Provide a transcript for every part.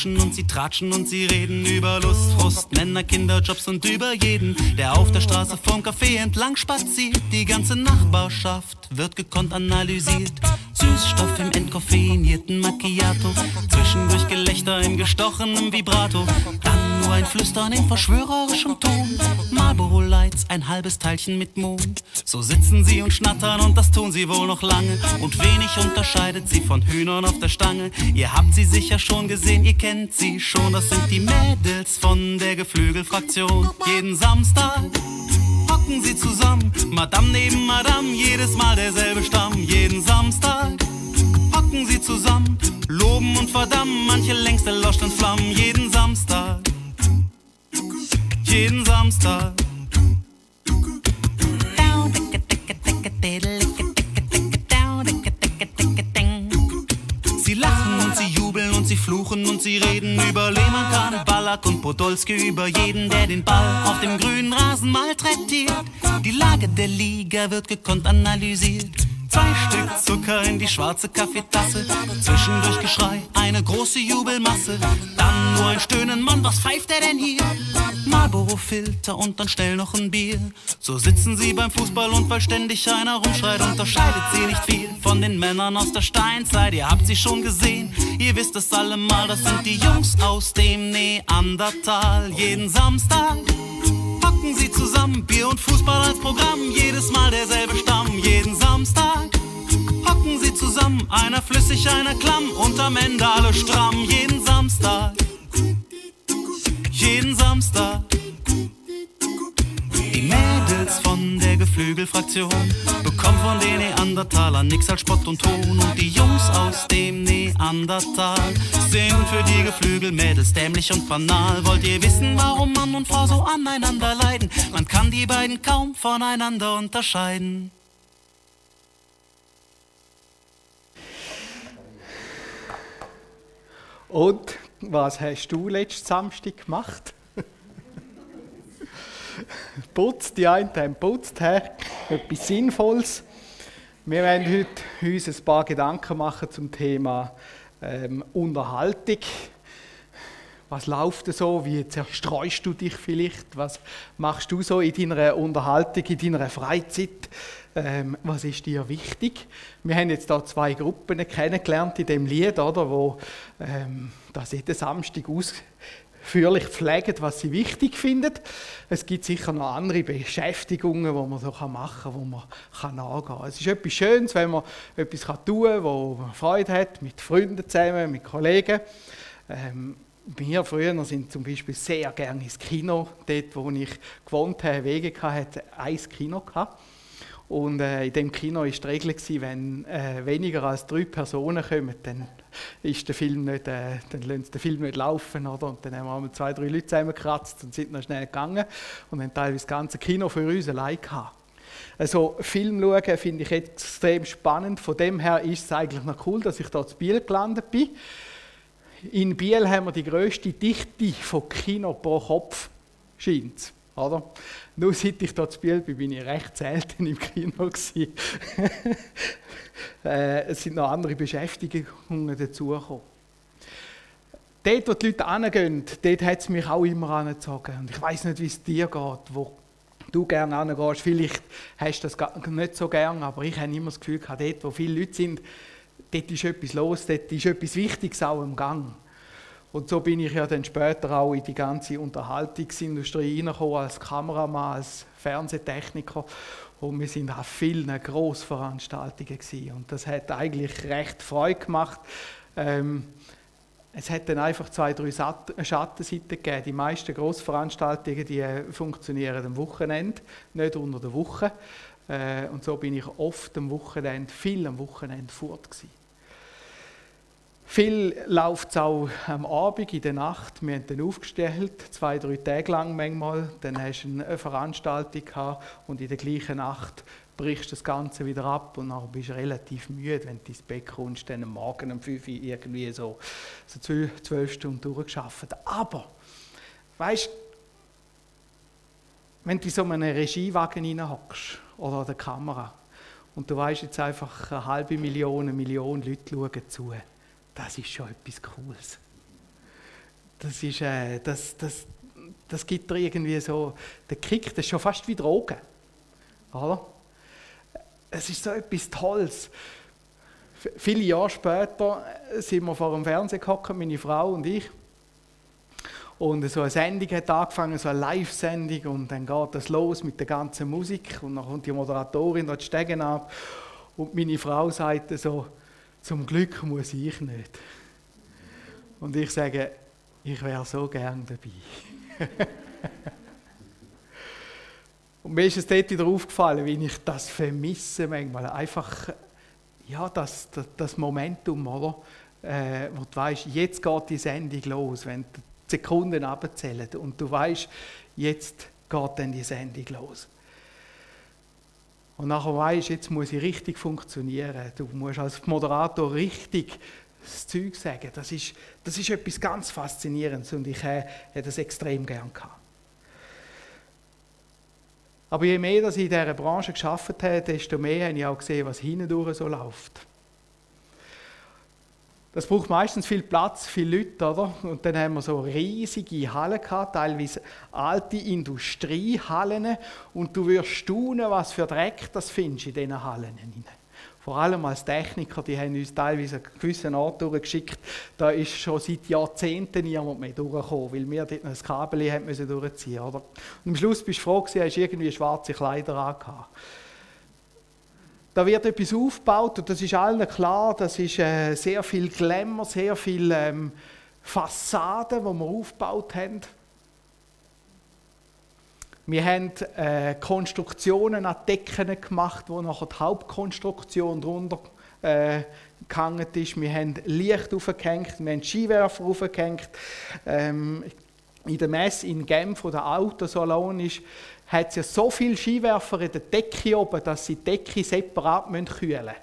knutschen und sie tratschen und sie reden über Lust, Frust, Männer, Kinder, Jobs und über jeden, der auf der Straße vorm Café entlang spaziert. Die ganze Nachbarschaft wird gekonnt analysiert. Süßstoff im entkoffeinierten Macchiato, zwischendurch Gelächter im gestochenen Vibrato, dann nur ein Flüstern in verschwörerischem Ton. Marlboro Lights, ein halbes Teilchen mit Mond. So sitzen sie und schnattern und das tun sie wohl noch lange. Und wenig unterscheidet sie von Hühnern auf der Stange. Ihr habt sie sicher schon gesehen, ihr kennt sie schon. Das sind die Mädels von der Geflügelfraktion. Jeden Samstag hocken sie zusammen, Madame neben Madame, jedes Mal derselbe Stamm. Jeden Samstag hocken sie zusammen, loben und verdammen, manche längst erloscht in Flammen. Jeden Samstag, jeden Samstag. Sie lachen und sie jubeln und sie fluchen und sie reden über Lehmann, Kahn, Ballack und Podolski, über jeden, der den Ball auf dem grünen Rasen malträtiert. Die Lage der Liga wird gekonnt analysiert. Zwei Stück Zucker in die schwarze Kaffeetasse, zwischendurch Geschrei, eine große Jubelmasse. Dann nur ein Stöhnen, Mann, was pfeift er denn hier? Marlboro-Filter und dann schnell noch ein Bier. So sitzen sie beim Fußball und weil ständig einer rumschreit, unterscheidet sie nicht viel von den Männern aus der Steinzeit. Ihr habt sie schon gesehen, ihr wisst es allemal, das sind die Jungs aus dem Neandertal. Jeden Samstag hocken sie zusammen, Bier und Fußball als Programm, jedes Mal derselbe Stamm, jeden Samstag hocken sie zusammen, einer flüssig, einer klamm und am Ende alle stramm, jeden Samstag, jeden Samstag. Mädels von der Geflügelfraktion bekommen von den Neandertalern nix als Spott und Ton. Und die Jungs aus dem Neandertal sind für die Geflügelmädels dämlich und banal. Wollt ihr wissen, warum Mann und Frau so aneinander leiden? Man kann die beiden kaum voneinander unterscheiden. Und was hast du letzten Samstag gemacht? Putzt, die einen haben putzt, her, etwas Sinnvolles. Wir werden heute uns ein paar Gedanken machen zum Thema ähm, Unterhaltung. Was läuft so? Wie zerstreust du dich vielleicht? Was machst du so in deiner Unterhaltung, in deiner Freizeit? Ähm, was ist dir wichtig? Wir haben jetzt da zwei Gruppen kennengelernt in dem Lied, oder, wo ähm, das jeden Samstag ausführlich pflegen, was sie wichtig finden. Es gibt sicher noch andere Beschäftigungen, die man so machen kann, wo man kann nachgehen kann. Es ist etwas Schönes, wenn man etwas tun kann, wo man Freude hat, mit Freunden zusammen, mit Kollegen. Ähm, wir früher sind zum Beispiel sehr gerne ins Kino. Dort, wo ich gewohnt habe, Wege hatte, ein Kino gehabt. Und äh, in dem Kino war die Regel, gewesen, wenn äh, weniger als drei Personen kommen, dann ist der Film nicht, äh, dann lassen sie den Film nicht laufen. Oder? Und dann haben wir einmal zwei, drei Leute zusammengekratzt und sind noch schnell gegangen und haben teilweise das ganze Kino für uns allein gehabt. Also Film schauen finde ich extrem spannend. Von dem her ist es eigentlich noch cool, dass ich hier in Biel gelandet bin. In Biel haben wir die grösste Dichte von Kino pro Kopf, scheint oder? Nur seit ich hier zu Biel bin, bin ich recht selten im Kino äh, es sind noch andere Beschäftigungen dazugekommen. Dort, wo die Leute hingehen, dort hat es mich auch immer angezogen. Und ich weiß nicht, wie es dir geht, wo du gerne hingehst. Vielleicht hast du das nicht so gern, aber ich habe immer das Gefühl, dort, wo viele Leute sind, dort ist etwas los, dort ist etwas Wichtiges auch im Gang. Und so bin ich ja dann später auch in die ganze Unterhaltungsindustrie hineingekommen, als Kameramann, als Fernsehtechniker. Und wir sind an vielen Grossveranstaltungen gewesen. Und das hat eigentlich recht Freude gemacht. Ähm, es hat dann einfach zwei, drei Schattenseiten gegeben. Die meisten Grossveranstaltungen die funktionieren am Wochenende, nicht unter der Woche. Äh, und so bin ich oft am Wochenende, viel am Wochenende fort gewesen. Viel läuft es auch am Abend, in der Nacht. Wir haben den aufgestellt, zwei, drei Tage lang manchmal. Dann hast du eine Veranstaltung gehabt und in der gleichen Nacht brichst das Ganze wieder ab und dann bist du relativ müde, wenn du ins Bett kommst, dann am Morgen um 5 Uhr irgendwie so, so zwölf, zwölf Stunden durchgeschafft. Aber, weißt du, wenn du in so einem Regiewagen reinhockst oder an der Kamera und du weißt jetzt einfach, eine halbe Million, eine Million Leute schauen zu, das ist schon etwas Cooles. das ist, äh, das, das, das gibt dir irgendwie so, der Kick, das ist schon fast wie Drogen. Oder? Es ist so etwas Tolles. Viele Jahre später sind wir vor dem Fernsehen gekommen, meine Frau und ich. Und so eine Sendung hat angefangen, so eine Live-Sendung, und dann geht das los mit der ganzen Musik. Und dann kommt die Moderatorin dort Stegen ab. Und meine Frau sagt so: Zum Glück muss ich nicht. Und ich sage: Ich wäre so gern dabei. und mir ist es dort wieder aufgefallen, wie ich das vermisse manchmal. Einfach, ja, das, das, das Momentum, oder? Äh, wo du weißt, jetzt geht die Sendung los. Wenn Sekunden abzählen und du weißt, jetzt geht dann die Sendung los. Und nachher weißt jetzt muss ich richtig funktionieren. Du musst als Moderator richtig das Zeug sagen. Das ist, das ist etwas ganz Faszinierendes und ich äh, hätte das extrem gern gehabt. Aber je mehr dass ich in dieser Branche geschafft habe, desto mehr habe ich auch gesehen, was hindurch so läuft. Das braucht meistens viel Platz, viele Leute, oder? Und dann haben wir so riesige Hallen gehabt, teilweise alte Industriehallen. Und du wirst staunen, was für Dreck das findest in diesen Hallen. Vor allem als Techniker, die haben uns teilweise einen gewissen Ort durchgeschickt, da ist schon seit Jahrzehnten niemand mehr durchgekommen, weil wir dort ein Kabel haben müssen durchziehen oder? Und am Schluss bist du froh gewesen, hast irgendwie schwarze Kleider angehabt. Da wird etwas aufgebaut und das ist allen klar, das ist äh, sehr viel Glamour, sehr viel ähm, Fassaden, die wir aufgebaut haben. Wir haben äh, Konstruktionen an Decken gemacht, wo nachher die Hauptkonstruktion drunter äh, gehangen ist. Wir haben Licht aufgehängt, wir haben Skiwerfer aufgehängt. Ähm, in der Messe in Genf, wo der Autosalon ist, hat es ja so viele Skiwerfer in der Decke oben, dass sie die Decke separat kühlen müssen.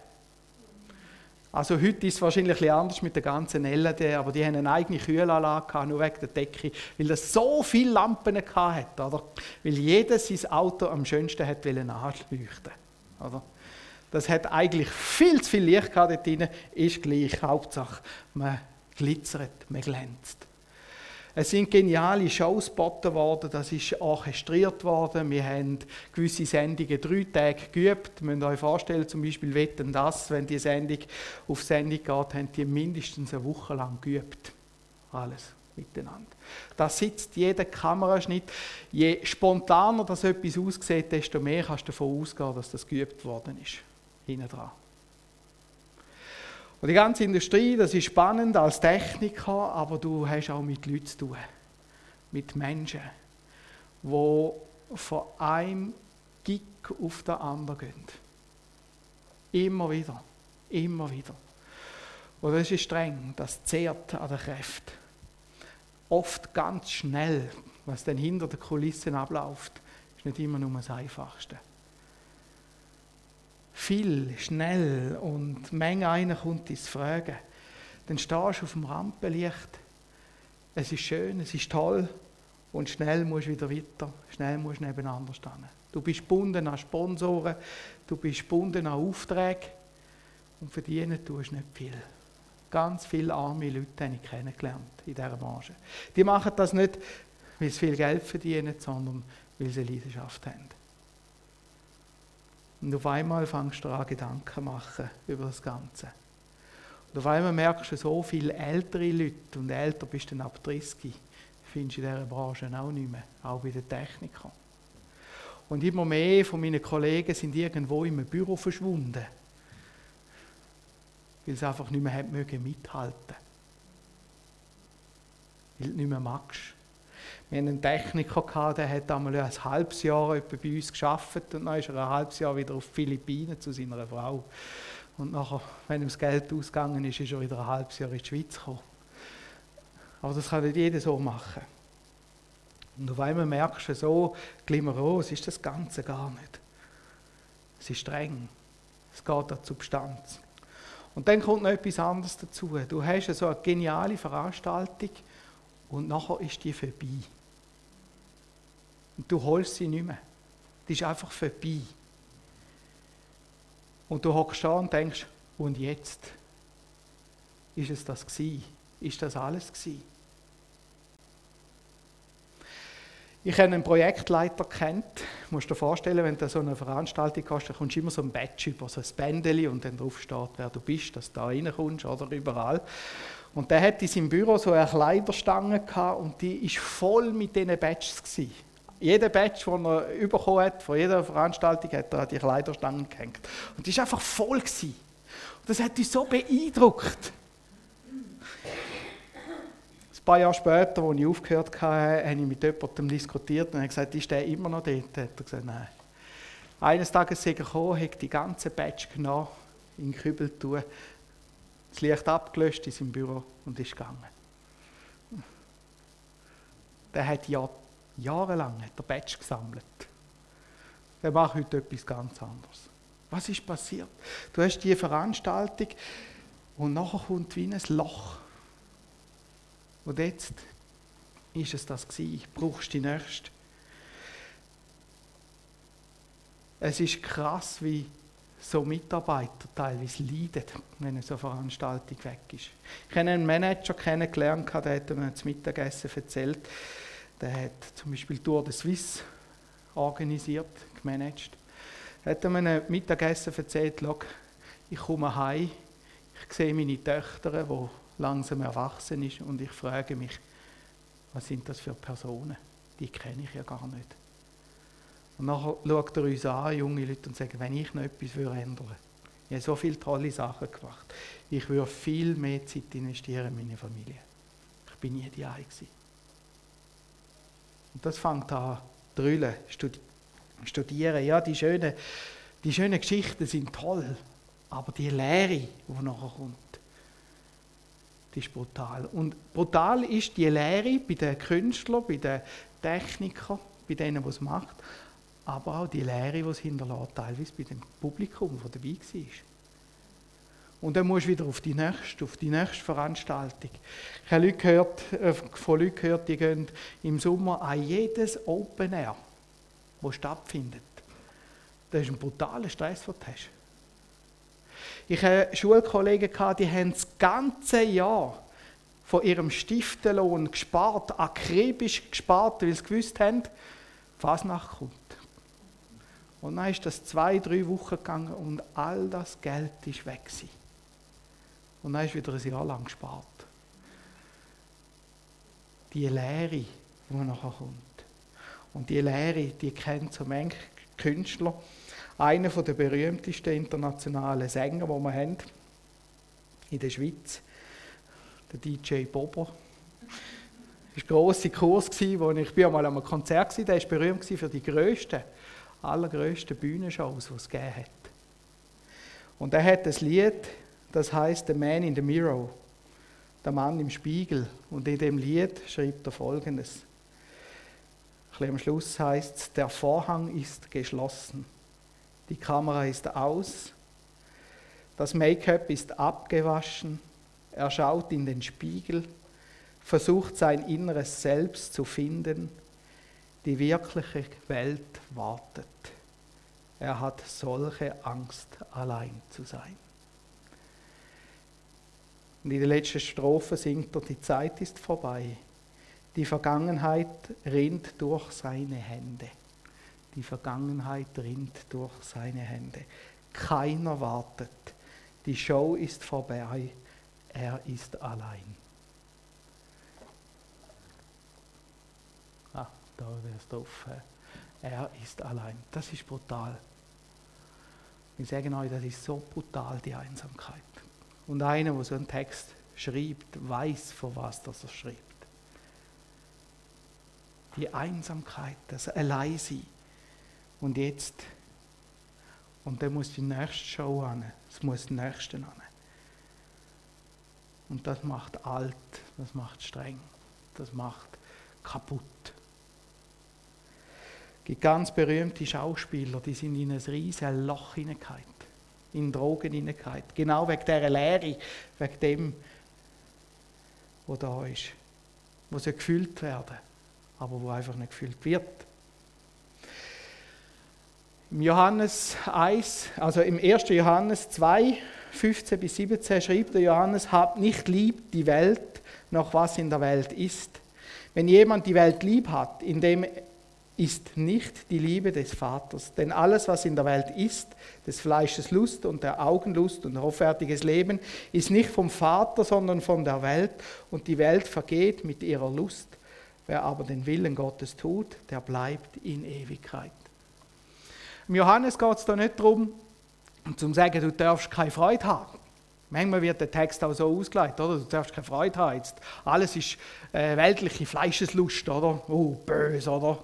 Also heute ist es wahrscheinlich ein anders mit der ganzen LED, aber die haben eine eigene Kühlanlage nur wegen der Decke, weil es so viele Lampen hat, oder? Weil jedes sein Auto am schönsten hat anleuchten oder? Das hat eigentlich viel zu viel Licht gehabt dort drin, ist gleich. Hauptsache, man glitzert, man glänzt. Es sind geniale Shows geboten worden, das ist orchestriert worden. Wir haben gewisse Sendungen drei Tage geübt. Ihr müsst euch vorstellen, zum Beispiel Wetten das, wenn die Sendung auf Sendung geht, haben die mindestens eine Woche lang geübt. Alles miteinander. Da sitzt jeder Kameraschnitt. Je spontaner das etwas aussieht, desto mehr kannst du davon ausgehen, dass das geübt worden ist. Hinten dran. Und die ganze Industrie, das ist spannend als Techniker, aber du hast auch mit Leuten zu tun. Mit Menschen, die von einem Gig auf den anderen gehen. Immer wieder. Immer wieder. Und das ist streng, das zehrt an der Kräfte. Oft ganz schnell, was dann hinter den Kulissen abläuft, ist nicht immer nur das Einfachste viel, schnell und Menge einer kommt ins Fragen, dann stehst du auf dem Rampenlicht. Es ist schön, es ist toll und schnell musst du wieder weiter, schnell musst du nebeneinander stehen. Du bist gebunden an Sponsoren, du bist gebunden an Aufträge und verdienen tust nicht viel. Ganz viele arme Leute habe ich kennengelernt in dieser Branche. Die machen das nicht, weil sie viel Geld verdienen, sondern weil sie Leidenschaft haben. Und auf einmal fängst du an, Gedanken zu machen über das Ganze. Und auf einmal merkst du, so viele ältere Leute, und älter bist du dann ab 30, findest du in dieser Branche auch nicht mehr, auch bei den Technikern. Und immer mehr von meinen Kollegen sind irgendwo im Büro verschwunden, weil sie einfach nicht mehr mithalten mithalten Weil du nicht mehr magst. Wir hatten einen Techniker, gehabt, der hat einmal ein halbes Jahr bei uns geschafft und dann ist er ein halbes Jahr wieder auf die Philippinen zu seiner Frau. Und nachher, wenn ihm das Geld ausgegangen ist, ist er wieder ein halbes Jahr in die Schweiz gekommen. Aber das kann nicht jeder so machen. Und auf einmal merkst du so, glimmeros ist das Ganze gar nicht. Es ist streng. Es geht an die Substanz. Und dann kommt noch etwas anderes dazu. Du hast so eine geniale Veranstaltung und nachher ist die vorbei. Und du holst sie nicht mehr. Die ist einfach vorbei. Und du hockst da und denkst, und jetzt? Ist es das gewesen? Ist das alles gewesen? Ich habe einen Projektleiter kennt. Du musst dir vorstellen, wenn du so eine Veranstaltung hast, dann kommst du immer so ein Badge über, so ein Bändeli und dann drauf steht, wer du bist, dass du da reinkommst oder überall. Und der hat in seinem Büro so eine Kleiderstange gehabt und die ist voll mit diesen Badges gewesen. Jeder Badge, den er bekommen hat, von jeder Veranstaltung, hat er an die Kleiderstange gehängt. Und die ist einfach voll gewesen. Und das hat uns so beeindruckt paar Jahre später, als ich aufgehört hatte, habe ich mit jemandem diskutiert und habe gesagt, ist der immer noch dort? Hat er gesagt, nein. Eines Tages ist er gekommen, hat die ganze Badge genommen, in den Kübel tun, das Licht abgelöscht in seinem Büro und ist gegangen. Der hat Jahr, jahrelang hat der Badge gesammelt. Der macht heute etwas ganz anderes. Was ist passiert? Du hast die Veranstaltung und nachher kommt wie ein Loch und jetzt ist es das gewesen. Brauchst die nächste. Es ist krass, wie so Mitarbeiter teilweise leiden, wenn eine so Veranstaltung weg ist. Ich habe einen Manager kennengelernt, der hat mir zum Mittagessen erzählt, der hat zum Beispiel Tour de Suisse organisiert, gemanagt. Er hat mir ein Mittagessen erzählt, ich komme heim, ich sehe meine Töchter, die langsam erwachsen ist und ich frage mich, was sind das für Personen? Die kenne ich ja gar nicht. Und nachher schaut er uns an, junge Leute, und sagt, wenn ich noch etwas ändern würde, ich habe so viele tolle Sachen gemacht, ich würde viel mehr Zeit investieren in meine Familie. Ich bin nie die Eine Und das fängt an, drüllen, studieren. Ja, die schönen, die schönen Geschichten sind toll, aber die Lehre, die nachher kommt, die ist brutal. Und brutal ist die Lehre bei den Künstlern, bei den Technikern, bei denen, die es macht, aber auch die Lehre, die es hinterlässt, teilweise bei dem Publikum, das dabei war. Und dann musst du wieder auf die nächste, auf die nächste Veranstaltung. Ich habe Leute gehört, äh, von Leuten gehört, die gehen im Sommer an jedes Open Air, das stattfindet. Das ist ein brutaler Stress, den du hast. Ich hatte Schulkollegen, die haben das ganze Jahr von ihrem Stiftenlohn gespart, akribisch gespart, weil sie gewusst haben, was nachkommt. Und dann ist das zwei, drei Wochen gegangen und all das Geld ist weg. Gewesen. Und dann ist wieder ein Jahr lang gespart. Die Lehre, die nachher kommt. Und die Lehre, die kennt so manche Künstler, einer der berühmtesten internationalen Sänger, die wir haben in der Schweiz, der DJ Bobo. Das war ein grosser Kurs, wo ich, ich bin einmal an einem Konzert war, der war berühmt für die grössten, allergrößten Bühnenshows, die es gegeben hat. Und er hat ein Lied, das heißt The Man in the Mirror, der Mann im Spiegel. Und in dem Lied schreibt er folgendes. Am Schluss heißt es, der Vorhang ist geschlossen. Die Kamera ist aus. Das Make-up ist abgewaschen. Er schaut in den Spiegel, versucht sein inneres Selbst zu finden. Die wirkliche Welt wartet. Er hat solche Angst, allein zu sein. Und in der letzten Strophe singt er, die Zeit ist vorbei. Die Vergangenheit rinnt durch seine Hände. Die Vergangenheit rinnt durch seine Hände. Keiner wartet. Die Show ist vorbei. Er ist allein. Ah, da es drauf. Er ist allein. Das ist brutal. Ich sage euch, das ist so brutal, die Einsamkeit. Und einer, der so einen Text schreibt, weiß, vor was das er schreibt. Die Einsamkeit, das Alleinsein. Und jetzt, und dann muss die nächste Show an, es muss die nächste an. Und das macht alt, das macht streng, das macht kaputt. Es gibt ganz berühmte Schauspieler, die sind in ein riesiges Loch hineingehalten, in Drogen hineingehalten. Genau wegen dieser Lehre, wegen dem, was da ist. Wo sie gefühlt werden, aber wo einfach nicht gefühlt wird. Im Johannes 1, also im 1. Johannes 2, 15 bis 17 schreibt der Johannes, habt nicht lieb die Welt, noch was in der Welt ist. Wenn jemand die Welt lieb hat, indem ist nicht die Liebe des Vaters. Denn alles, was in der Welt ist, des Fleisches Lust und der Augenlust und hoffärtiges Leben, ist nicht vom Vater, sondern von der Welt. Und die Welt vergeht mit ihrer Lust. Wer aber den Willen Gottes tut, der bleibt in Ewigkeit. Im Johannes geht es da nicht darum, zu sagen, du darfst keine Freude haben. Manchmal wird der Text auch so ausgelegt, oder? Du darfst keine Freude haben. Jetzt, alles ist äh, weltliche Fleischeslust, oder? Oh, böse, oder?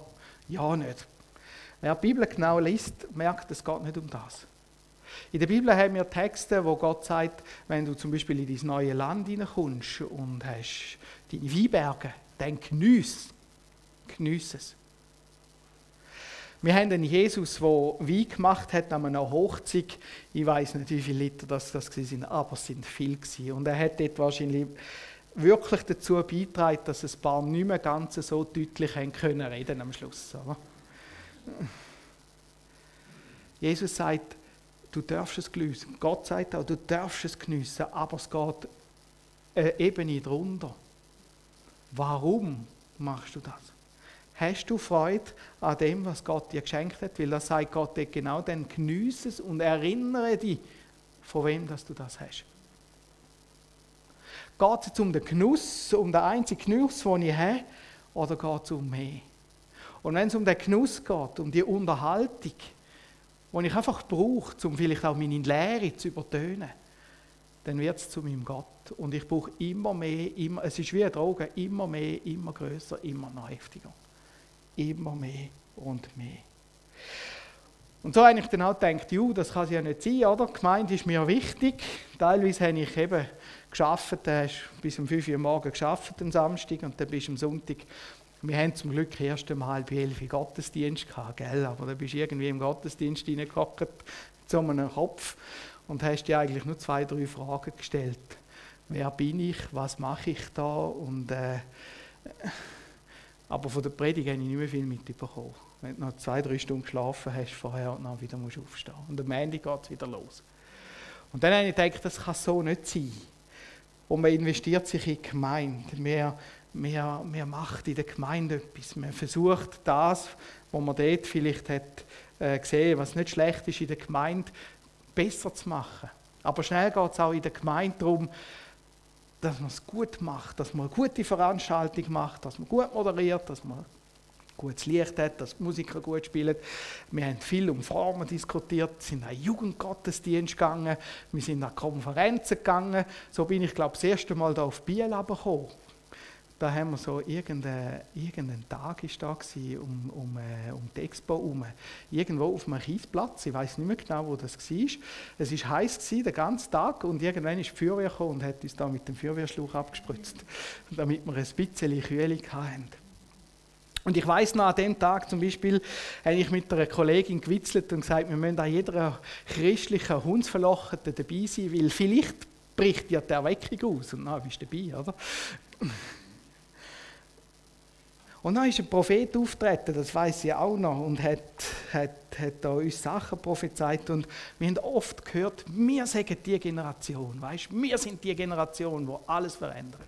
Ja, nicht. Wer die Bibel genau liest, merkt, es geht nicht um das. In der Bibel haben wir Texte, wo Gott sagt, wenn du zum Beispiel in dein neue Land hineinkommst und hast deine Weinberge, dann geniess, geniess es. Wir haben einen Jesus, der Wein gemacht hat an einer Hochzeit. Ich weiß nicht, wie viele Liter das, das waren, aber es sind viele. Und er hat dort wahrscheinlich wirklich dazu beitragen, dass ein paar nicht mehr ganz so deutlich haben können reden am Schluss. Oder? Jesus sagt, du darfst es geniessen. Gott sagt auch, du darfst es geniessen, aber es geht eine Ebene drunter. Warum machst du das? Hast du Freude an dem, was Gott dir geschenkt hat? Weil das sagt Gott dir genau, dann geniesse es und erinnere dich, von wem dass du das hast. Geht es um den Genuss, um den einzigen Genuss, den ich habe, oder geht es um mehr? Und wenn es um den Genuss geht, um die Unterhaltung, die ich einfach brauche, um vielleicht auch meine Lehre zu übertönen, dann wird es zu meinem Gott. Und ich brauche immer mehr, immer, es ist wie eine Droge, immer mehr, immer größer, immer noch heftiger. Immer mehr und mehr. Und so habe ich dann auch gedacht, das kann es ja nicht sein, oder? Gemeinde ist mir wichtig. Teilweise habe ich eben geschafft, da hast bis um 5 Uhr morgens geschafft am Samstag und dann bist du am Sonntag. Wir haben zum Glück erst einmal halb elf Gottesdienst gehabt, gell? aber da bist du irgendwie im Gottesdienst reingehockt, zu einem Kopf und hast dir eigentlich nur zwei, drei Fragen gestellt. Wer bin ich, was mache ich da und äh, aber von der Predigt habe ich nicht mehr viel mitbekommen. Wenn du noch zwei, drei Stunden geschlafen hast vorher und dann wieder musst aufstehen. Und am Ende geht es wieder los. Und dann habe ich gedacht, das kann so nicht sein. Und man investiert sich in die Gemeinde. Man, man, man macht in der Gemeinde etwas. Man versucht das, was man dort vielleicht hat äh, gesehen, was nicht schlecht ist in der Gemeinde, besser zu machen. Aber schnell geht es auch in der Gemeinde darum, dass man es gut macht, dass man eine gute Veranstaltung macht, dass man gut moderiert, dass man gutes Licht hat, dass die Musiker gut spielen. Wir haben viel um Formen diskutiert, sind an Jugendgottesdienst gegangen, wir sind an Konferenzen gegangen. So bin ich, glaube ich, das erste Mal da auf Biel gekommen. Da haben wir so irgendeinen irgendein Tag ist da gewesen, um, um, äh, um die Expo herum. Irgendwo auf einem Kiesplatz, ich weiß nicht mehr genau, wo das war. Es war heiß gewesen, den ganzen Tag und irgendwann ist die Feuerwehr und hat uns da mit dem Feuerwehrschlauch abgespritzt, damit wir ein bisschen Kühlung hatten. Und ich weiß noch, an dem Tag zum Beispiel, habe ich mit einer Kollegin gewitzelt und gesagt, wir müssen an jeder christlichen Hundsverlocheten dabei sein, weil vielleicht bricht ja der Erweckung aus. Und dann bist du dabei, oder? Und dann ist ein Prophet auftreten, das weiß ich auch noch, und hat, hat, hat da uns Sachen prophezeit. Und wir haben oft gehört, wir sagen die Generation, weißt, wir sind die Generation, die alles verändert.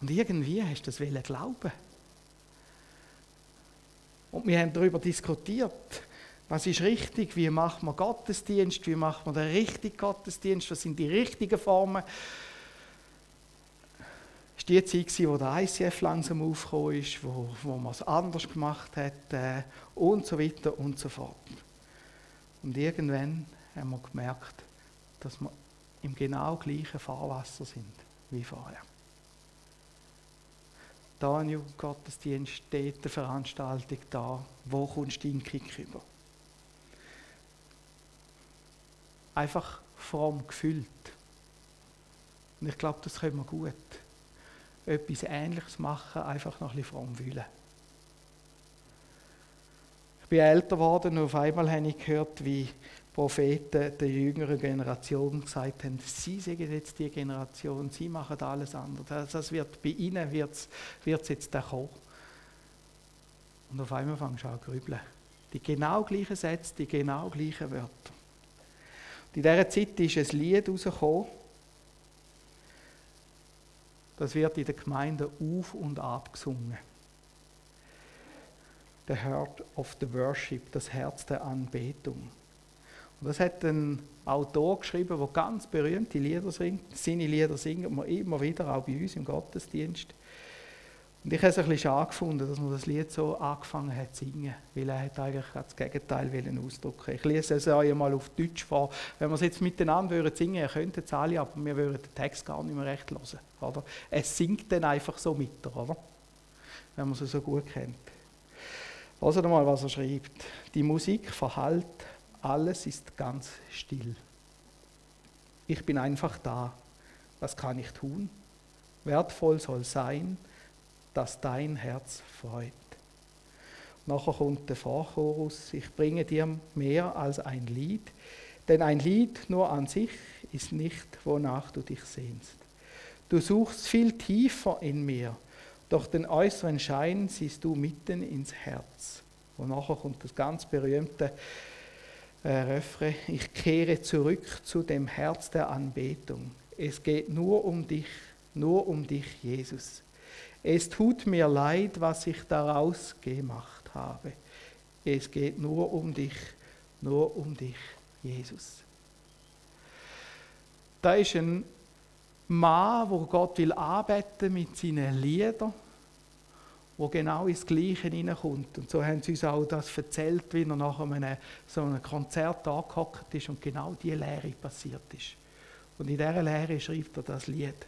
Und irgendwie hast du das glauben und wir haben darüber diskutiert, was ist richtig, wie macht man Gottesdienst, wie macht man den richtigen Gottesdienst, was sind die richtigen Formen. Es war die Zeit, wo der ICF langsam aufgekommen ist, wo, wo man es anders gemacht hat äh, und so weiter und so fort. Und irgendwann haben wir gemerkt, dass wir im genau gleichen Fahrwasser sind wie vorher da ein Jugendgottesdienst, dort eine Veranstaltung, da, wo kommst du in den Kick über? Einfach fromm gefüllt. Und ich glaube, das können wir gut. Etwas Ähnliches machen, einfach noch ein bisschen fromm wühlen. Ich bin älter geworden und auf einmal habe ich gehört, wie Propheten der jüngeren Generation gesagt haben, sie sind jetzt die Generation, sie machen alles anders. Das wird, bei ihnen wird es jetzt kommen. Und auf einmal fangst du an zu grübeln. Die genau gleichen Sätze, die genau gleichen Wörter. Und in dieser Zeit ist ein Lied rausgekommen, das wird in der Gemeinde auf und ab gesungen. the heart of the worship, das Herz der Anbetung. Und das hat ein Autor geschrieben, der ganz berühmte Lieder singt. Seine Lieder singen wir immer wieder, auch bei uns im Gottesdienst. Und ich habe es ein bisschen schade gefunden, dass man das Lied so angefangen hat zu singen, weil er hat eigentlich das Gegenteil ausdrücken Ich lese es euch mal auf Deutsch vor. Wenn wir es jetzt miteinander würden singen, ihr könntet es alle, aber wir würden den Text gar nicht mehr recht hören. Oder? Es singt dann einfach so mit, oder? Wenn man es so gut kennt. Hört mal, was er schreibt. Die Musik verhallt, alles ist ganz still. Ich bin einfach da. Was kann ich tun? Wertvoll soll sein, dass dein Herz freut. Nachher kommt der Vorchorus, ich bringe dir mehr als ein Lied, denn ein Lied nur an sich ist nicht, wonach du dich sehnst. Du suchst viel tiefer in mir, doch den äußeren Schein siehst du mitten ins Herz. Und nachher kommt das ganz berühmte äh, Refrain, ich kehre zurück zu dem Herz der Anbetung. Es geht nur um dich, nur um dich, Jesus. Es tut mir leid, was ich daraus gemacht habe. Es geht nur um dich, nur um dich, Jesus. Da ist ein Mann, wo Gott will arbeiten mit seinen Liedern, wo genau ins Gleiche hineinkommt. Und so haben sie uns auch das erzählt, wie er nach einem, so einem Konzert angehockt ist und genau diese Lehre passiert ist. Und in dieser Lehre schreibt er das Lied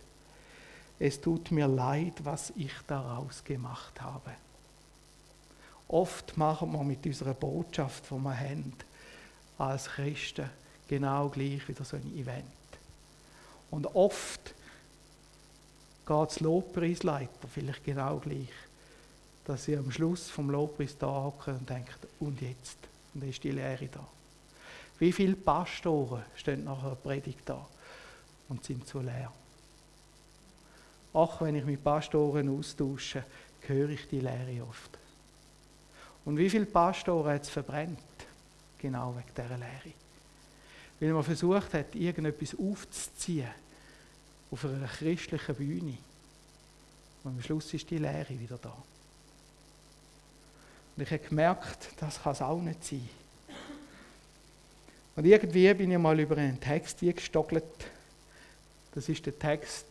es tut mir leid, was ich daraus gemacht habe. Oft machen wir mit unserer Botschaft, die wir haben, als Christen genau gleich wieder so ein Event. Und oft geht das Lobpreisleiter vielleicht genau gleich, dass sie am Schluss vom Lobpreis da hocken und denken, und jetzt? Und dann ist die Lehre da. Wie viele Pastoren stehen nach einer Predigt da und sind zu leer? Ach, wenn ich mit Pastoren austausche, höre ich die Lehre oft. Und wie viele Pastoren hat es verbrennt? Genau wegen dieser Lehre. Weil man versucht hat, irgendetwas aufzuziehen auf einer christlichen Bühne. Und am Schluss ist die Lehre wieder da. Und ich habe gemerkt, das kann es auch nicht sein. Und irgendwie bin ich mal über einen Text gestockelt. Das ist der Text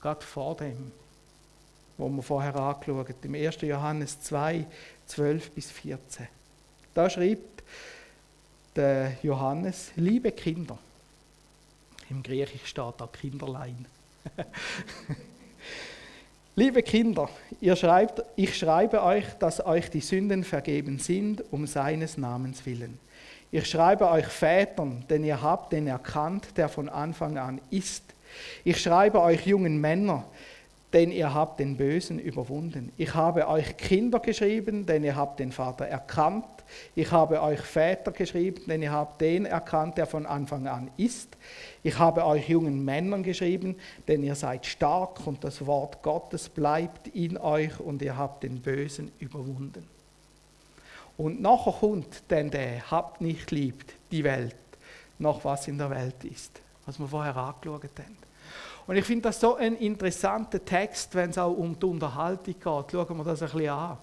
gerade vor dem, wo wir vorher angeschaut haben, im 1. Johannes 2, 12 bis 14. Da schreibt der Johannes, liebe Kinder, im Griechisch steht da Kinderlein. liebe Kinder, ihr schreibt, ich schreibe euch, dass euch die Sünden vergeben sind, um seines Namens willen. Ich schreibe euch Vätern, denn ihr habt den erkannt, der von Anfang an ist. Ich schreibe euch jungen Männer, denn ihr habt den Bösen überwunden. Ich habe euch Kinder geschrieben, denn ihr habt den Vater erkannt. Ich habe euch Väter geschrieben, denn ihr habt den erkannt, der von Anfang an ist. Ich habe euch jungen Männern geschrieben, denn ihr seid stark und das Wort Gottes bleibt in euch und ihr habt den Bösen überwunden. Und nachher kommt denn der, habt nicht liebt die Welt, noch was in der Welt ist, was wir vorher angeschaut haben. Und ich finde das so ein interessanter Text, wenn es auch um die Unterhaltung geht. Schauen wir das ein bisschen an.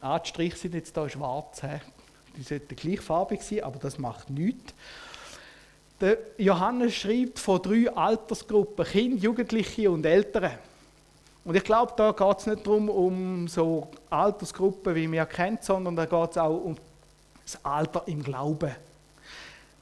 Ah, die Striche sind jetzt hier schwarz. He? Die sollten gleichfarbig sein, aber das macht nichts. Der Johannes schreibt von drei Altersgruppen, Kinder, Jugendliche und Ältere. Und ich glaube, da geht es nicht darum, um so Altersgruppen, wie wir kennt, sondern da geht es auch um das Alter im Glauben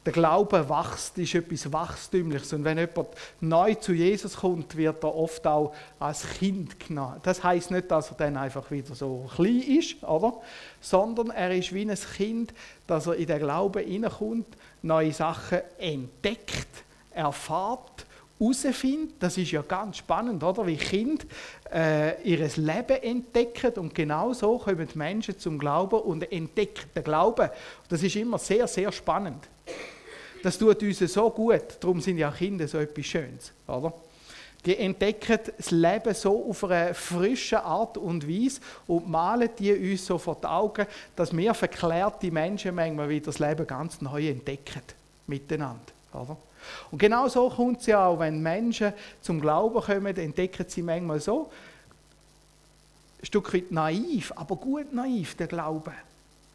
der Glaube wächst, ist etwas Wachstümliches. Und wenn jemand neu zu Jesus kommt, wird er oft auch als Kind genannt. Das heißt nicht, dass er dann einfach wieder so klein ist, oder? sondern er ist wie ein Kind, dass er in den Glauben hineinkommt, neue Sachen entdeckt, erfahrt, herausfindet. Das ist ja ganz spannend, oder? wie Kinder äh, ihr Leben entdecken und genau so kommen die Menschen zum Glauben und entdecken den Glauben. Das ist immer sehr, sehr spannend. Das tut uns so gut, darum sind ja Kinder so etwas Schönes, oder? Die entdecken das Leben so auf eine frische Art und Weise und malen die uns so vor die Augen, dass wir verklärte Menschen manchmal wieder das Leben ganz neu entdecken. Miteinander. Oder? Und genau so kommt es ja auch, wenn Menschen zum Glauben kommen, entdecken sie manchmal so, ein Stück weit naiv, aber gut naiv, der Glaube.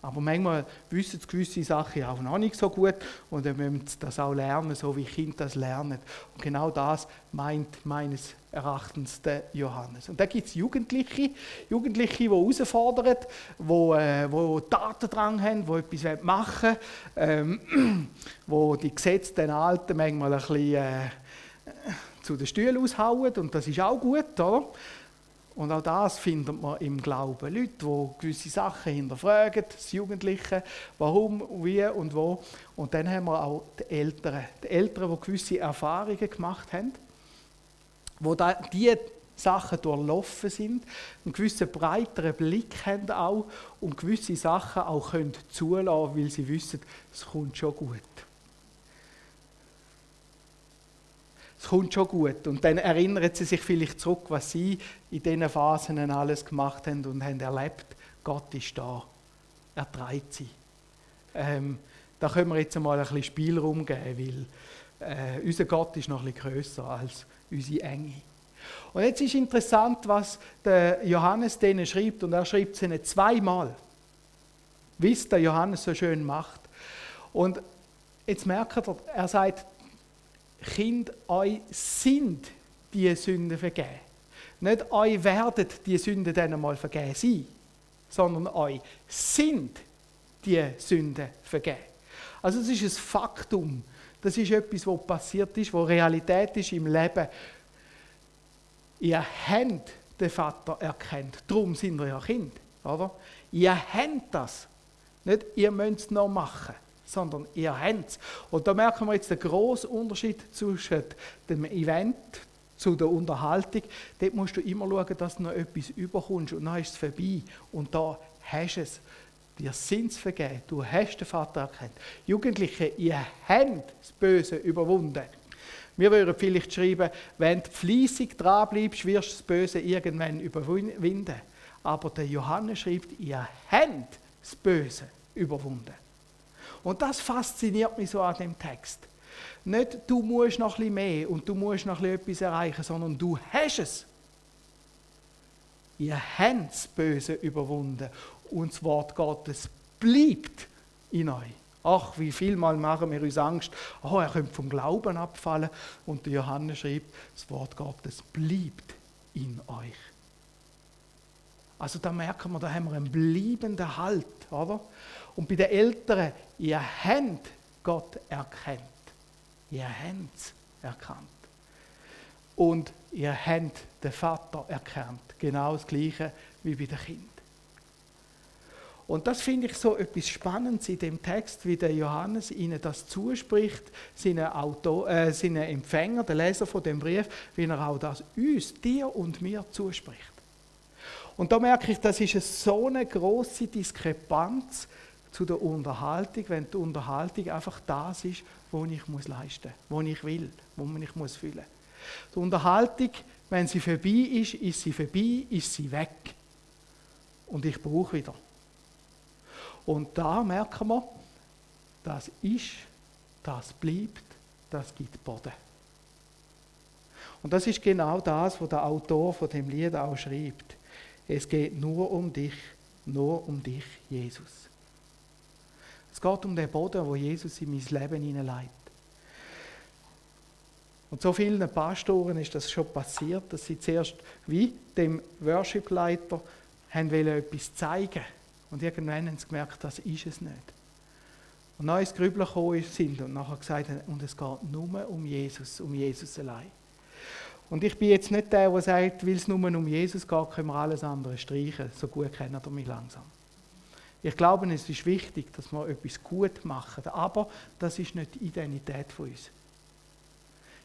Aber manchmal wissen sie gewisse Sachen auch noch nicht so gut und dann müssen sie das auch lernen, so wie Kinder das lernen. Und genau das meint meines Erachtens der Johannes. Und da gibt es Jugendliche, Jugendliche, die herausfordern, die, äh, die Tatendrang haben, die etwas machen wollen, ähm, wo die Gesetze den Alten manchmal ein bisschen äh, zu den Stühlen aushauen und das ist auch gut, oder? Und auch das findet man im Glauben. Leute, die gewisse Sachen hinterfragen, das Jugendliche, warum, wie und wo. Und dann haben wir auch die Älteren. Die Älteren, die gewisse Erfahrungen gemacht haben, wo diese Sachen durchlaufen sind, einen gewissen breiteren Blick haben auch und gewisse Sachen auch können zulassen, weil sie wissen, es kommt schon gut. Es kommt schon gut. Und dann erinnern sie sich vielleicht zurück, was sie in diesen Phasen alles gemacht haben und haben erlebt, Gott ist da. Er treibt sie. Ähm, da können wir jetzt mal ein bisschen Spielraum geben, weil äh, unser Gott ist noch ein bisschen grösser als unsere Enge. Und jetzt ist interessant, was der Johannes denen schreibt, und er schreibt es ihnen zweimal, wie es der Johannes so schön macht. Und jetzt merkt ihr, er sagt Kind, euch sind die Sünden vergeben. Nicht euch werden die Sünden dann einmal vergeben sein, sondern euch sind die Sünden vergeben. Also es ist ein Faktum. Das ist etwas, was passiert ist, was Realität ist im Leben. Ihr habt den Vater erkannt. Darum sind wir ja Kind. Oder? Ihr habt das. Nicht, ihr müsst es noch machen sondern ihr habt. Und da merken wir jetzt den grossen Unterschied zwischen dem Event zu der Unterhaltung. Dort musst du immer schauen, dass du noch etwas überkommst und dann ist es vorbei. Und da hast du es. Dir sind es vergeben. Du hast den Vater erkannt. Jugendliche, ihr habt das Böse überwunden. Wir würden vielleicht schreiben, wenn du fleissig dran bleibst, wirst du das Böse irgendwann überwinden. Aber der Johannes schreibt, ihr habt das Böse überwunden. Und das fasziniert mich so an dem Text. Nicht, du musst noch ein bisschen mehr und du musst noch etwas erreichen, sondern du hast es. Ihr habt das Böse überwunden und das Wort Gottes bleibt in euch. Ach, wie viel Mal machen wir uns Angst, oh, er könnte vom Glauben abfallen. Und der Johannes schreibt, das Wort Gottes bleibt in euch. Also da merken wir, da haben wir einen bleibenden Halt, oder? Und bei den Älteren, ihr habt Gott erkannt. Ihr habt es erkannt. Und ihr habt den Vater erkannt. Genau das Gleiche wie bei den Kindern. Und das finde ich so etwas Spannendes in dem Text, wie der Johannes ihnen das zuspricht, seinen, Autor, äh, seinen Empfänger, der Leser von dem Brief, wie er auch das uns, dir und mir zuspricht. Und da merke ich, das ist so eine große Diskrepanz zu der Unterhaltung, wenn die Unterhaltung einfach das ist, was ich muss leisten muss, was ich will, was ich muss fühlen. Die Unterhaltung, wenn sie vorbei ist, ist sie vorbei, ist sie weg. Und ich brauche wieder. Und da merken wir, das ist, das bleibt, das gibt Boden. Und das ist genau das, was der Autor von dem Lied auch schreibt. Es geht nur um dich, nur um dich, Jesus. Es geht um den Boden, wo Jesus in mein Leben hineinleitet. Und so vielen Pastoren ist das schon passiert, dass sie zuerst wie dem Worship-Leiter etwas zeigen und irgendwann haben sie gemerkt, das ist es nicht. Und dann ins Grübeln gekommen sind und nachher gesagt haben, und es geht nur um Jesus, um Jesus allein. Und ich bin jetzt nicht der, der sagt, weil es nur um Jesus geht, können wir alles andere streichen. So gut kennen wir mich langsam. Ich glaube, es ist wichtig, dass wir etwas gut machen, aber das ist nicht die Identität von uns.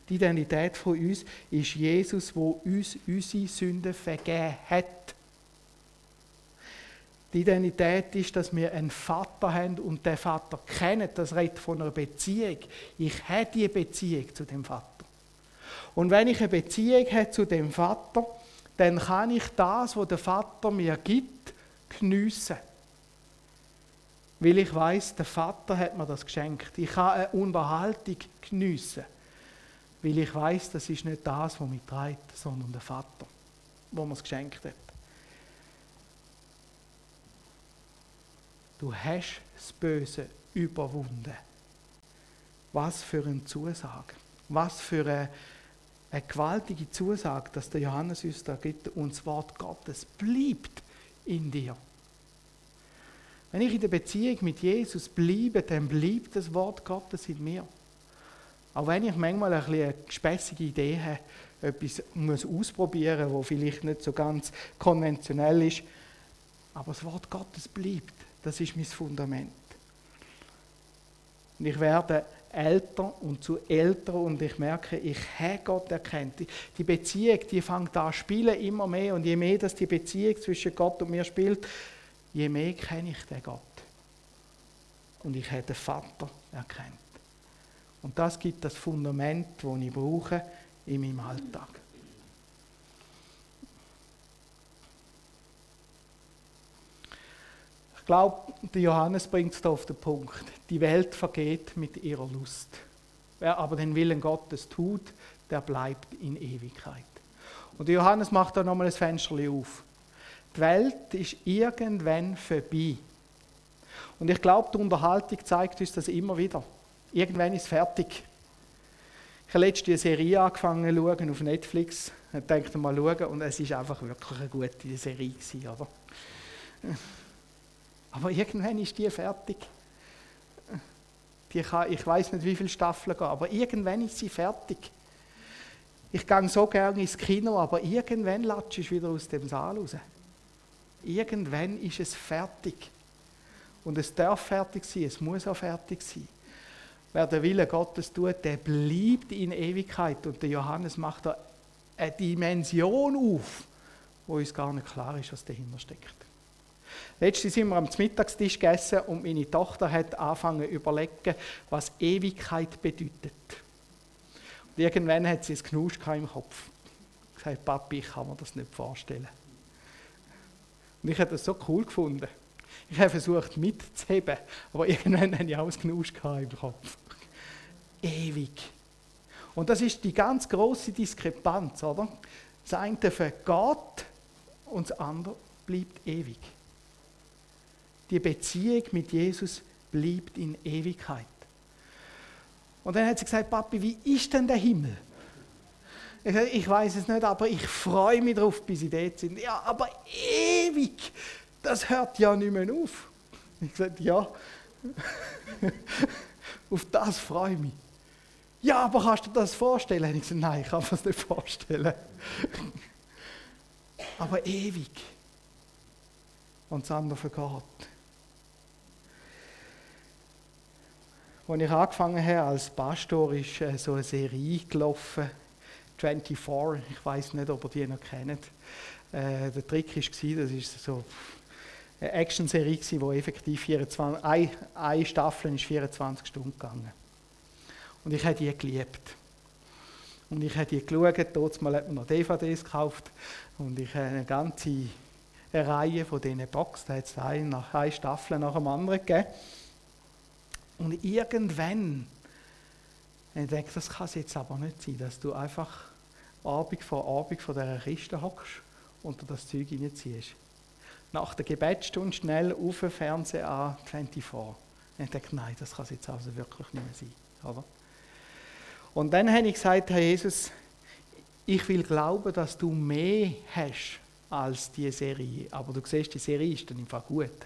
Die Identität von uns ist Jesus, wo uns unsere Sünden vergeben hat. Die Identität ist, dass wir einen Vater haben und der Vater kennt. Das redet von einer Beziehung. Ich habe die Beziehung zu dem Vater. Und wenn ich eine Beziehung habe zu dem Vater, dann kann ich das, was der Vater mir gibt, geniessen. Weil ich weiß, der Vater hat mir das geschenkt. Ich kann eine Unterhaltung geniessen. Weil ich weiß, das ist nicht das, was mich treibt, sondern der Vater, wo mir es geschenkt hat. Du hast das Böse überwunden. Was für eine Zusage. Was für eine, eine gewaltige Zusage, dass der Johannes uns da gibt. Und das Wort Gottes bleibt in dir. Wenn ich in der Beziehung mit Jesus bleibe, dann bleibt das Wort Gottes in mir. Auch wenn ich manchmal ein eine gespässige Idee habe, etwas muss ausprobieren muss, das vielleicht nicht so ganz konventionell ist, aber das Wort Gottes bleibt. Das ist mein Fundament. Und ich werde älter und zu älter und ich merke, ich habe Gott erkannt. Die Beziehung, die fängt an spielen immer mehr und je mehr dass die Beziehung zwischen Gott und mir spielt, je mehr kenne ich den Gott. Und ich habe den Vater erkannt. Und das gibt das Fundament, das ich brauche in meinem Alltag. Ich glaube, Johannes bringt es da auf den Punkt. Die Welt vergeht mit ihrer Lust. Wer aber den Willen Gottes tut, der bleibt in Ewigkeit. Und Johannes macht da nochmal ein Fenster auf. Die Welt ist irgendwann vorbei. Und ich glaube, die Unterhaltung zeigt uns das immer wieder. Irgendwann ist es fertig. Ich habe letztens eine Serie angefangen zu schauen auf Netflix. Ich dachte mal schauen und es ist einfach wirklich eine gute Serie gewesen, oder? Aber irgendwann ist die fertig. Die kann, ich weiß nicht, wie viele Staffeln gehen, aber irgendwann ist sie fertig. Ich gehe so gerne ins Kino, aber irgendwann latsche ich wieder aus dem Saal raus. Irgendwann ist es fertig. Und es darf fertig sein, es muss auch fertig sein. Wer den Willen Gottes tut, der bleibt in Ewigkeit. Und der Johannes macht da eine Dimension auf, wo uns gar nicht klar ist, was dahinter steckt. Letztens sind wir am Mittagstisch gegessen und meine Tochter hat angefangen zu überlegen, was Ewigkeit bedeutet. Und irgendwann hat sie es Knusch im Kopf. Gesagt, Papi, ich kann mir das nicht vorstellen. Und ich habe das so cool gefunden. Ich habe versucht mitzuheben, aber irgendwann hatte ich ein Knusch im Kopf ewig. Und das ist die ganz große Diskrepanz, oder? Das eine vergeht und das andere bleibt ewig. Die Beziehung mit Jesus bleibt in Ewigkeit. Und dann hat sie gesagt, Papi, wie ist denn der Himmel? Ich, ich weiß es nicht, aber ich freue mich darauf, bis sie dort sind. Ja, aber ewig, das hört ja nicht mehr auf. Ich sagte, ja, auf das freue ich mich. Ja, aber kannst du dir das vorstellen? Ich gesagt, nein, ich kann mir das nicht vorstellen. aber ewig. Und das andere vergeht. Als ich angefangen habe als Pastor, ist äh, so eine Serie gelaufen, 24. Ich weiß nicht, ob ihr die noch kennt. Äh, der Trick war, das ist so eine Action-Serie, die effektiv 24, eine, eine Staffel ist 24 Stunden gegangen. Und ich habe die geliebt. Und ich habe die geschaut, mal hat man noch DVDs gekauft und ich habe eine ganze Reihe von diesen Boxen, da hat es eine, eine Staffel nach dem anderen gegeben. Und irgendwann habe ich gedacht, das kann es jetzt aber nicht sein, dass du einfach Abend vor Abend vor dieser Kiste hockst und du das Zeug reinziehst. Nach der Gebetsstunde schnell auf den Fernseher an 24. Und ich dachte, nein, das kann es jetzt also wirklich nicht mehr sein. Oder? Und dann habe ich gesagt, Herr Jesus, ich will glauben, dass du mehr hast als die Serie. Aber du siehst, die Serie ist dann einfach gut.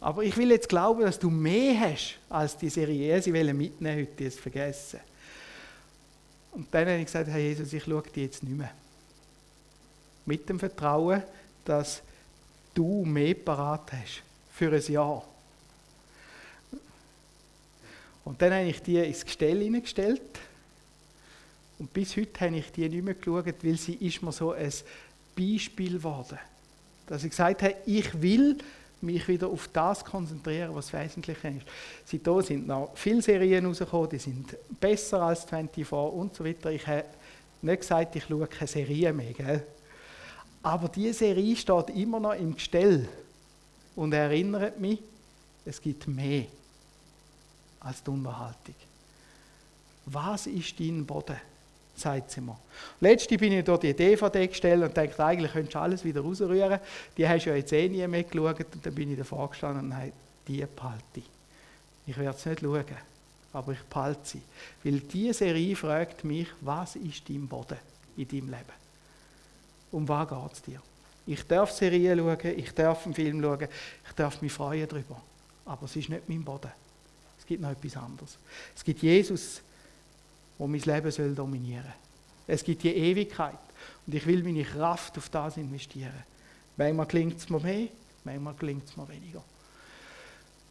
Aber ich will jetzt glauben, dass du mehr hast als die Serie. Sie wollen mitnehmen heute, es vergessen. Und dann habe ich gesagt, Herr Jesus, ich schaue die jetzt nicht mehr. Mit dem Vertrauen, dass du mehr parat hast für ein Jahr. Und dann habe ich die ins Gestell hineingestellt. Und bis heute habe ich die nicht mehr geschaut, weil sie ist mir so ein Beispiel geworden. Dass ich gesagt habe, ich will mich wieder auf das konzentrieren, was wesentlich ist. Seitdem sind noch viele Serien rausgekommen, die sind besser als 24 und so weiter. Ich habe nicht gesagt, ich schaue keine Serie mehr. Gell? Aber diese Serie steht immer noch im Gestell und erinnert mich, es gibt mehr als die Unterhaltung. Was ist dein Boden? sagt sie mir. Letzte bin ich durch die DVD gestellt und dachte, eigentlich könntest du alles wieder rausrühren. Die hast du ja jetzt eh nie mehr geschaut. Und dann bin ich davor gestanden und habe die behalte ich. werde es nicht schauen, aber ich behalte sie. Weil diese Serie fragt mich, was ist dein Boden in deinem Leben? Um was geht es dir? Ich darf Serien schauen, ich darf einen Film schauen, ich darf mich freuen darüber. Aber es ist nicht mein Boden. Es gibt noch etwas anderes. Es gibt Jesus, der mein Leben dominieren soll. Es gibt die Ewigkeit. Und ich will meine Kraft auf das investieren. Manchmal klingt es mir mehr, manchmal klingt es mir weniger.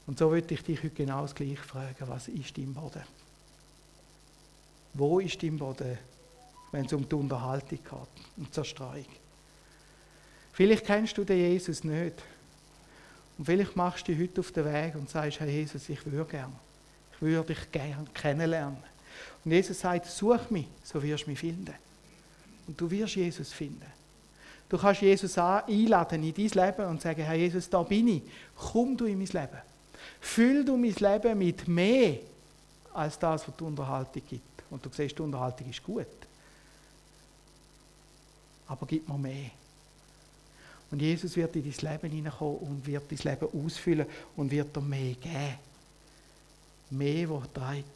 Und so würde ich dich heute genau das Gleiche fragen. Was ist dein Boden? Wo ist dein Boden, wenn es um die Unterhaltung geht, um die Zerstreuung? Vielleicht kennst du den Jesus nicht. Und vielleicht machst du dich heute auf den Weg und sagst, Herr Jesus, ich würde gerne. Ich würde dich gerne kennenlernen. Und Jesus sagt, such mich, so wirst du mich finden. Und du wirst Jesus finden. Du kannst Jesus einladen in dein Leben und sagen, Herr Jesus, da bin ich. Komm du in mein Leben. Füll du mein Leben mit mehr als das, was die Unterhaltung gibt. Und du siehst, die Unterhaltung ist gut. Aber gib mir mehr. Und Jesus wird in dein Leben hineinkommen und wird dein Leben ausfüllen und wird dir mehr geben. Mehr, was trägt.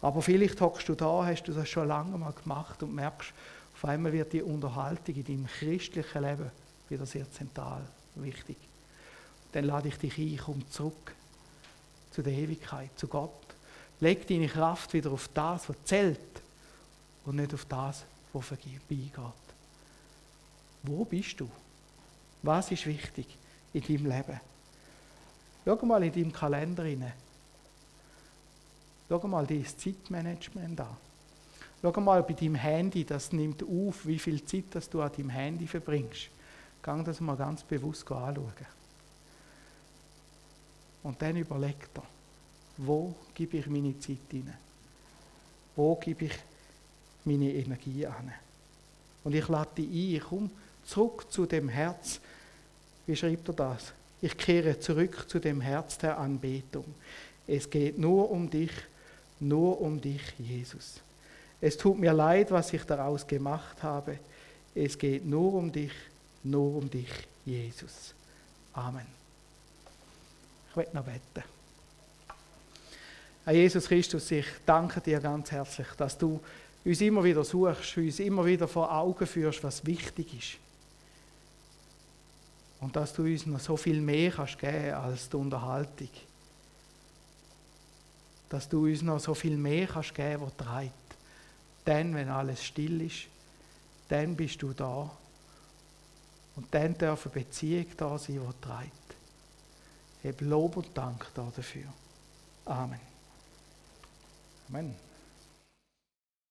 Aber vielleicht hockst du da, hast du das schon lange mal gemacht und merkst, auf einmal wird die Unterhaltung in deinem christlichen Leben wieder sehr zentral, wichtig. Dann lade ich dich ein, komm zurück zu der Ewigkeit, zu Gott. Leg deine Kraft wieder auf das, was zählt und nicht auf das, was vorbeigeht. Wo bist du? Was ist wichtig in deinem Leben? Schau mal in deinem Kalender rein. Schau mal dein Zeitmanagement an. Schau mal bei deinem Handy, das nimmt auf, wie viel Zeit das du an deinem Handy verbringst. Gang das mal ganz bewusst anschauen. Und dann überleg dir, wo gebe ich meine Zeit hin? Wo gebe ich meine Energie an? Und ich lade dich ein, komm zurück zu dem Herz. Wie schreibt er das? Ich kehre zurück zu dem Herz der Anbetung. Es geht nur um dich, nur um dich, Jesus. Es tut mir leid, was ich daraus gemacht habe. Es geht nur um dich, nur um dich, Jesus. Amen. Ich werde noch beten. Herr Jesus Christus, ich danke dir ganz herzlich, dass du uns immer wieder suchst, uns immer wieder vor Augen führst, was wichtig ist. Und dass du uns noch so viel mehr kannst geben als die Unterhaltung dass du uns noch so viel mehr kannst geben, was treibt. Dann, wenn alles still ist, dann bist du da. Und dann darf eine Beziehung da sein, die treibt. Heb Lob und Dank dafür. Amen. Amen.